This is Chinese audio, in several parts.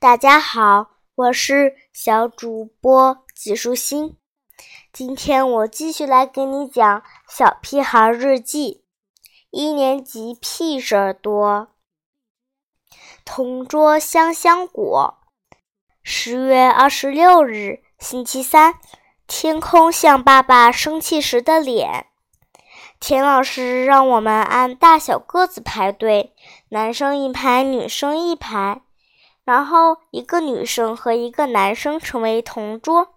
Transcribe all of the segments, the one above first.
大家好，我是小主播季舒心。今天我继续来给你讲《小屁孩日记》，一年级屁事儿多。同桌香香果。十月二十六日，星期三，天空像爸爸生气时的脸。田老师让我们按大小个子排队，男生一排，女生一排，然后一个女生和一个男生成为同桌。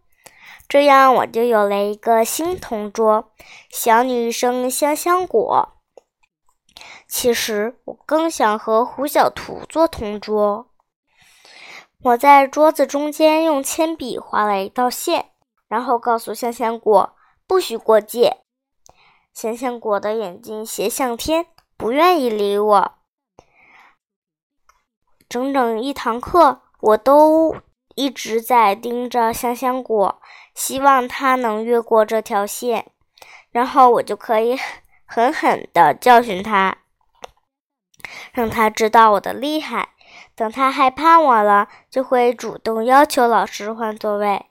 这样我就有了一个新同桌，小女生香香果。其实我更想和胡小图做同桌。我在桌子中间用铅笔画了一道线，然后告诉香香果不许过界。香香果的眼睛斜向天，不愿意理我。整整一堂课，我都一直在盯着香香果，希望它能越过这条线，然后我就可以狠狠地教训它，让它知道我的厉害。等他害怕我了，就会主动要求老师换座位。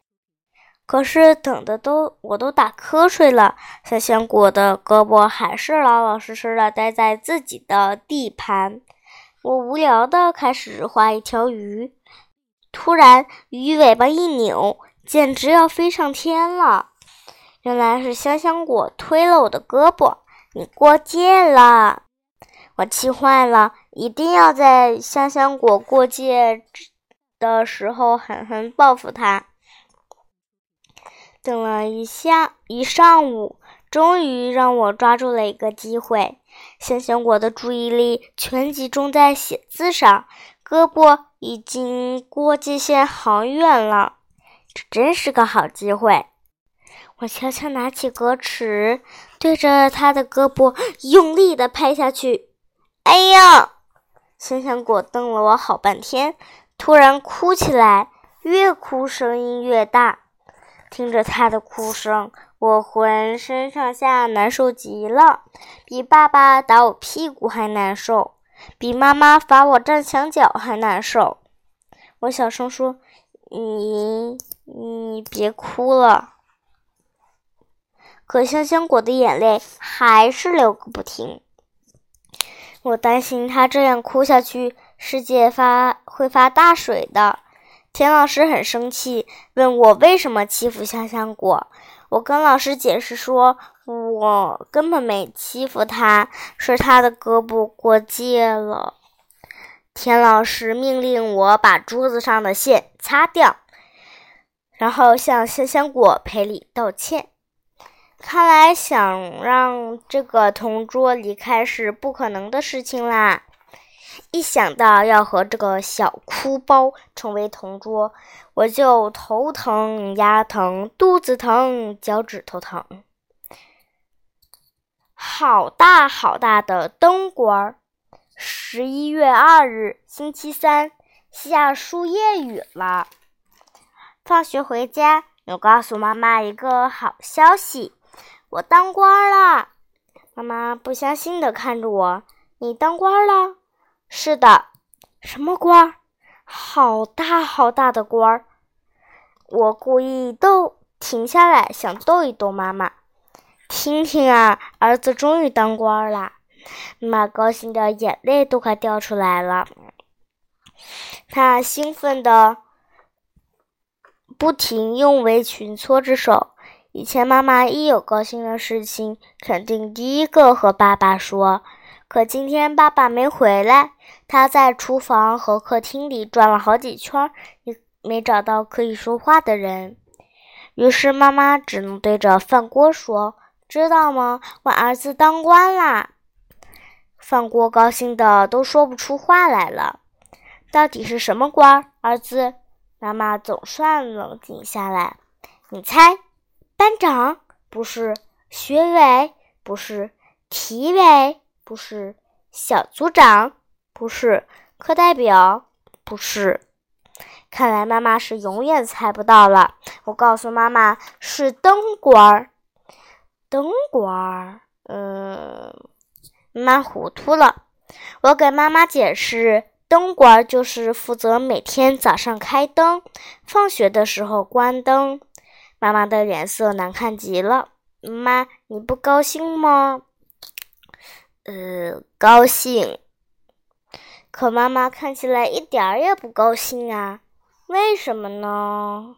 可是等的都我都打瞌睡了，香香果的胳膊还是老老实实的待在自己的地盘。我无聊的开始画一条鱼，突然鱼尾巴一扭，简直要飞上天了。原来是香香果推了我的胳膊，你过界了。我气坏了，一定要在香香果过界的时候狠狠报复他。等了一下一上午，终于让我抓住了一个机会。香香果的注意力全集中在写字上，胳膊已经过界线好远了。这真是个好机会！我悄悄拿起格尺，对着他的胳膊用力的拍下去。哎呀！香香果瞪了我好半天，突然哭起来，越哭声音越大。听着他的哭声，我浑身上下难受极了，比爸爸打我屁股还难受，比妈妈罚我站墙角还难受。我小声说：“你，你别哭了。”可香香果的眼泪还是流个不停。我担心他这样哭下去，世界发会发大水的。田老师很生气，问我为什么欺负香香果。我跟老师解释说，我根本没欺负他，是他的胳膊过界了。田老师命令我把桌子上的线擦掉，然后向香香果赔礼道歉。看来想让这个同桌离开是不可能的事情啦！一想到要和这个小哭包成为同桌，我就头疼、牙疼、肚子疼、脚趾头疼。好大好大的灯管儿！十一月二日，星期三，下树叶雨了。放学回家，我告诉妈妈一个好消息。我当官了，妈妈不相信的看着我。你当官了？是的。什么官？好大好大的官儿。我故意逗，停下来想逗一逗妈妈。听听啊，儿子终于当官了。妈妈高兴的眼泪都快掉出来了。她兴奋的不停用围裙搓着手。以前妈妈一有高兴的事情，肯定第一个和爸爸说。可今天爸爸没回来，他在厨房和客厅里转了好几圈，也没找到可以说话的人。于是妈妈只能对着饭锅说：“知道吗？我儿子当官啦！”饭锅高兴的都说不出话来了。到底是什么官？儿子，妈妈总算冷静下来。你猜？班长不是，学委不是，体委不是，小组长不是，课代表不是。看来妈妈是永远猜不到了。我告诉妈妈是灯管儿，灯管儿。嗯，妈糊涂了。我给妈妈解释，灯管就是负责每天早上开灯，放学的时候关灯。妈妈的脸色难看极了。妈，你不高兴吗？呃，高兴。可妈妈看起来一点儿也不高兴啊，为什么呢？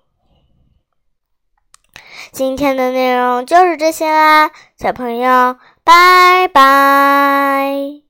今天的内容就是这些啦，小朋友，拜拜。